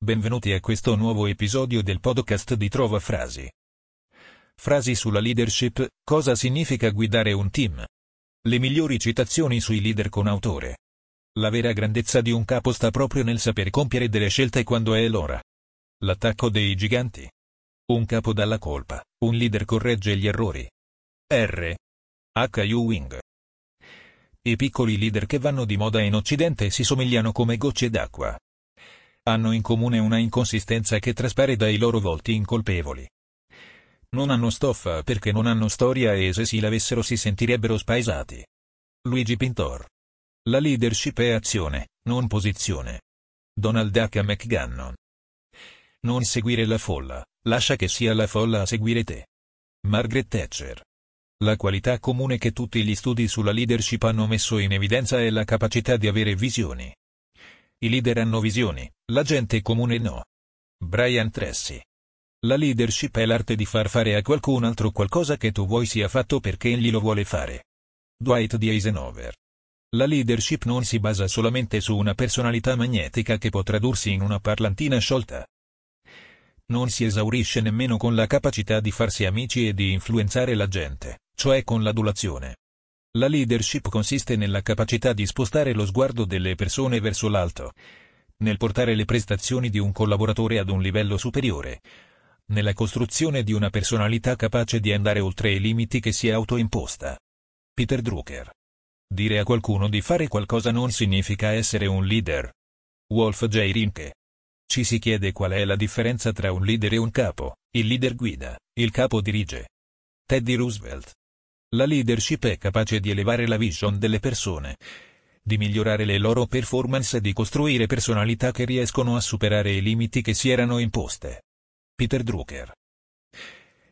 Benvenuti a questo nuovo episodio del podcast di Trova Frasi. Frasi sulla leadership, cosa significa guidare un team? Le migliori citazioni sui leader con autore. La vera grandezza di un capo sta proprio nel saper compiere delle scelte quando è l'ora. L'attacco dei giganti. Un capo dà la colpa, un leader corregge gli errori. R. H. U. Wing. I piccoli leader che vanno di moda in Occidente si somigliano come gocce d'acqua. Hanno in comune una inconsistenza che traspare dai loro volti incolpevoli. Non hanno stoffa perché non hanno storia e se si l'avessero si sentirebbero spaesati. Luigi Pintor. La leadership è azione, non posizione. Donald H. McGannon. Non seguire la folla, lascia che sia la folla a seguire te. Margaret Thatcher. La qualità comune che tutti gli studi sulla leadership hanno messo in evidenza è la capacità di avere visioni. I leader hanno visioni, la gente comune no. Brian Tracy. La leadership è l'arte di far fare a qualcun altro qualcosa che tu vuoi sia fatto perché egli lo vuole fare. Dwight D. Eisenhower. La leadership non si basa solamente su una personalità magnetica che può tradursi in una parlantina sciolta non si esaurisce nemmeno con la capacità di farsi amici e di influenzare la gente, cioè con l'adulazione. La leadership consiste nella capacità di spostare lo sguardo delle persone verso l'alto, nel portare le prestazioni di un collaboratore ad un livello superiore, nella costruzione di una personalità capace di andare oltre i limiti che si è autoimposta. Peter Drucker. Dire a qualcuno di fare qualcosa non significa essere un leader. Wolf J. Rinke. Ci si chiede qual è la differenza tra un leader e un capo. Il leader guida, il capo dirige. Teddy Roosevelt. La leadership è capace di elevare la vision delle persone, di migliorare le loro performance e di costruire personalità che riescono a superare i limiti che si erano imposte. Peter Drucker.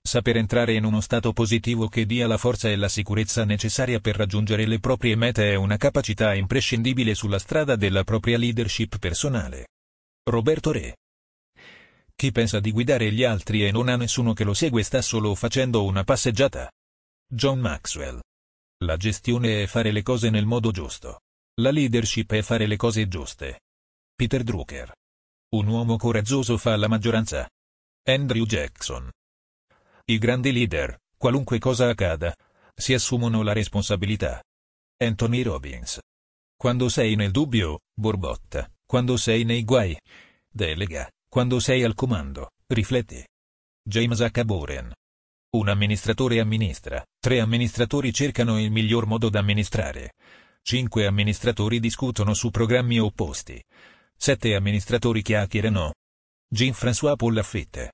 Saper entrare in uno stato positivo che dia la forza e la sicurezza necessaria per raggiungere le proprie mete è una capacità imprescindibile sulla strada della propria leadership personale. Roberto Re. Chi pensa di guidare gli altri e non ha nessuno che lo segue sta solo facendo una passeggiata. John Maxwell. La gestione è fare le cose nel modo giusto. La leadership è fare le cose giuste. Peter Drucker. Un uomo coraggioso fa la maggioranza. Andrew Jackson. I grandi leader, qualunque cosa accada, si assumono la responsabilità. Anthony Robbins. Quando sei nel dubbio, borbotta. Quando sei nei guai, delega. Quando sei al comando, rifletti. James H. Boren. Un amministratore amministra, tre amministratori cercano il miglior modo da amministrare. Cinque amministratori discutono su programmi opposti. Sette amministratori chiacchierano. Jean-François Paul Lafitte.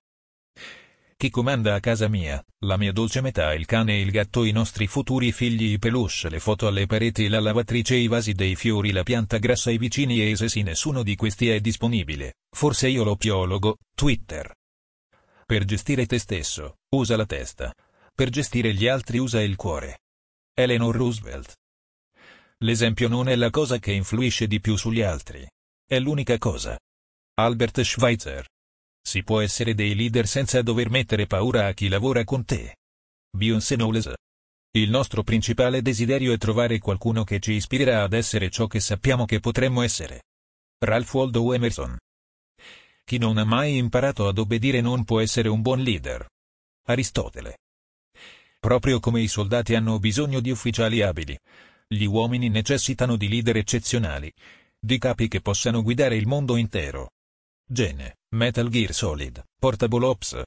Chi comanda a casa mia, la mia dolce metà, il cane e il gatto, i nostri futuri figli, i peluche, le foto alle pareti, la lavatrice, i vasi dei fiori, la pianta grassa, i vicini e se sì nessuno di questi è disponibile, forse io lo piologo, Twitter. Per gestire te stesso, usa la testa. Per gestire gli altri usa il cuore. Eleanor Roosevelt. L'esempio non è la cosa che influisce di più sugli altri. È l'unica cosa. Albert Schweitzer. Si può essere dei leader senza dover mettere paura a chi lavora con te. Beyoncé Knowles. Il nostro principale desiderio è trovare qualcuno che ci ispirerà ad essere ciò che sappiamo che potremmo essere. Ralph Waldo Emerson. Chi non ha mai imparato ad obbedire non può essere un buon leader. Aristotele. Proprio come i soldati hanno bisogno di ufficiali abili, gli uomini necessitano di leader eccezionali, di capi che possano guidare il mondo intero. Gene, Metal Gear Solid, Portable Ops.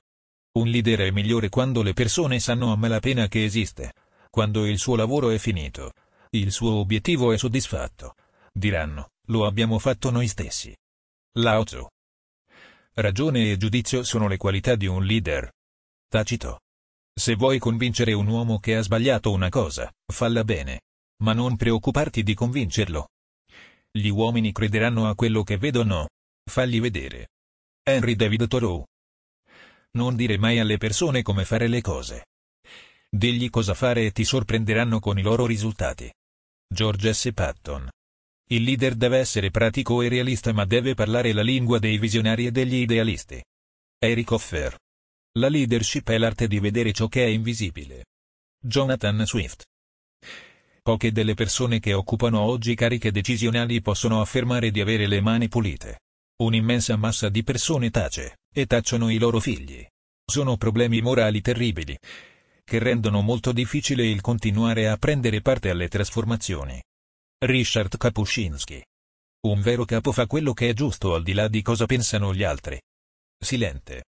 Un leader è migliore quando le persone sanno a malapena che esiste, quando il suo lavoro è finito, il suo obiettivo è soddisfatto. Diranno, lo abbiamo fatto noi stessi. Lao Tzu. Ragione e giudizio sono le qualità di un leader. Tacito. Se vuoi convincere un uomo che ha sbagliato una cosa, falla bene. Ma non preoccuparti di convincerlo. Gli uomini crederanno a quello che vedono, Fagli vedere. Henry David Thoreau. Non dire mai alle persone come fare le cose. Digli cosa fare e ti sorprenderanno con i loro risultati. George S. Patton. Il leader deve essere pratico e realista ma deve parlare la lingua dei visionari e degli idealisti. Eric Hoffer. La leadership è l'arte di vedere ciò che è invisibile. Jonathan Swift. Poche delle persone che occupano oggi cariche decisionali possono affermare di avere le mani pulite. Un'immensa massa di persone tace, e tacciono i loro figli. Sono problemi morali terribili, che rendono molto difficile il continuare a prendere parte alle trasformazioni. Richard Kapuscinski. Un vero capo fa quello che è giusto al di là di cosa pensano gli altri. Silente.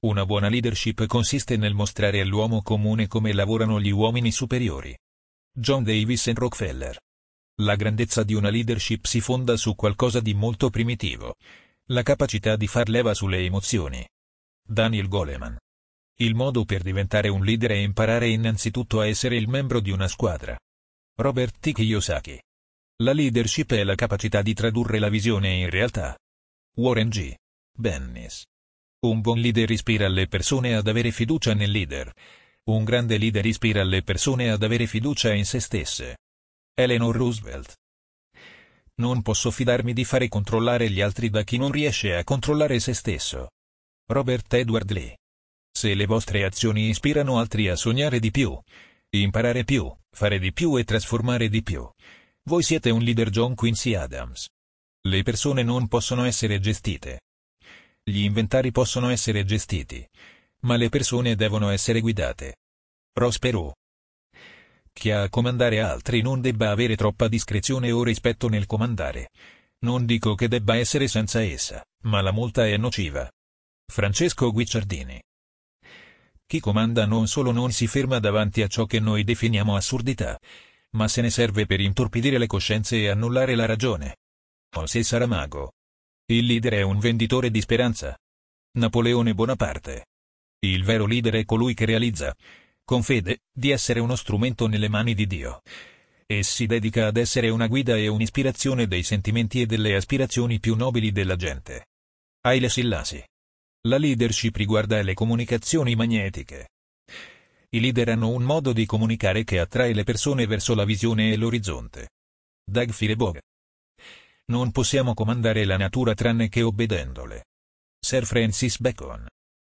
Una buona leadership consiste nel mostrare all'uomo comune come lavorano gli uomini superiori. John Davis e Rockefeller. La grandezza di una leadership si fonda su qualcosa di molto primitivo. La capacità di far leva sulle emozioni. Daniel Goleman. Il modo per diventare un leader è imparare innanzitutto a essere il membro di una squadra. Robert T. Kiyosaki. La leadership è la capacità di tradurre la visione in realtà. Warren G. Bennis. Un buon leader ispira le persone ad avere fiducia nel leader. Un grande leader ispira le persone ad avere fiducia in se stesse. Eleanor Roosevelt. Non posso fidarmi di fare controllare gli altri da chi non riesce a controllare se stesso. Robert Edward Lee. Se le vostre azioni ispirano altri a sognare di più, imparare più, fare di più e trasformare di più, voi siete un leader John Quincy Adams. Le persone non possono essere gestite. Gli inventari possono essere gestiti, ma le persone devono essere guidate. Ross Perot. Chi ha a comandare altri non debba avere troppa discrezione o rispetto nel comandare. Non dico che debba essere senza essa, ma la multa è nociva. Francesco Guicciardini. Chi comanda non solo non si ferma davanti a ciò che noi definiamo assurdità, ma se ne serve per intorpidire le coscienze e annullare la ragione. José Saramago. Il leader è un venditore di speranza. Napoleone Bonaparte. Il vero leader è colui che realizza, con fede, di essere uno strumento nelle mani di Dio. E si dedica ad essere una guida e un'ispirazione dei sentimenti e delle aspirazioni più nobili della gente. Haile Selassie. La leadership riguarda le comunicazioni magnetiche. I leader hanno un modo di comunicare che attrae le persone verso la visione e l'orizzonte. Doug Firebog. Non possiamo comandare la natura tranne che obbedendole. Sir Francis Bacon.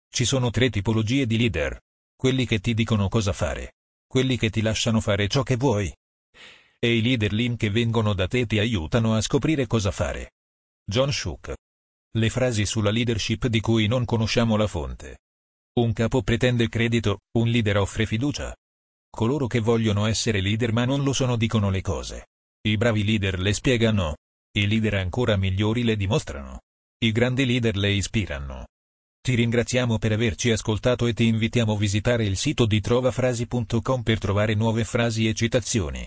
Ci sono tre tipologie di leader. Quelli che ti dicono cosa fare. Quelli che ti lasciano fare ciò che vuoi. E i leader lean che vengono da te ti aiutano a scoprire cosa fare. John Shook. Le frasi sulla leadership di cui non conosciamo la fonte. Un capo pretende credito, un leader offre fiducia. Coloro che vogliono essere leader ma non lo sono dicono le cose. I bravi leader le spiegano. I leader ancora migliori le dimostrano. I grandi leader le ispirano. Ti ringraziamo per averci ascoltato e ti invitiamo a visitare il sito di trovafrasi.com per trovare nuove frasi e citazioni.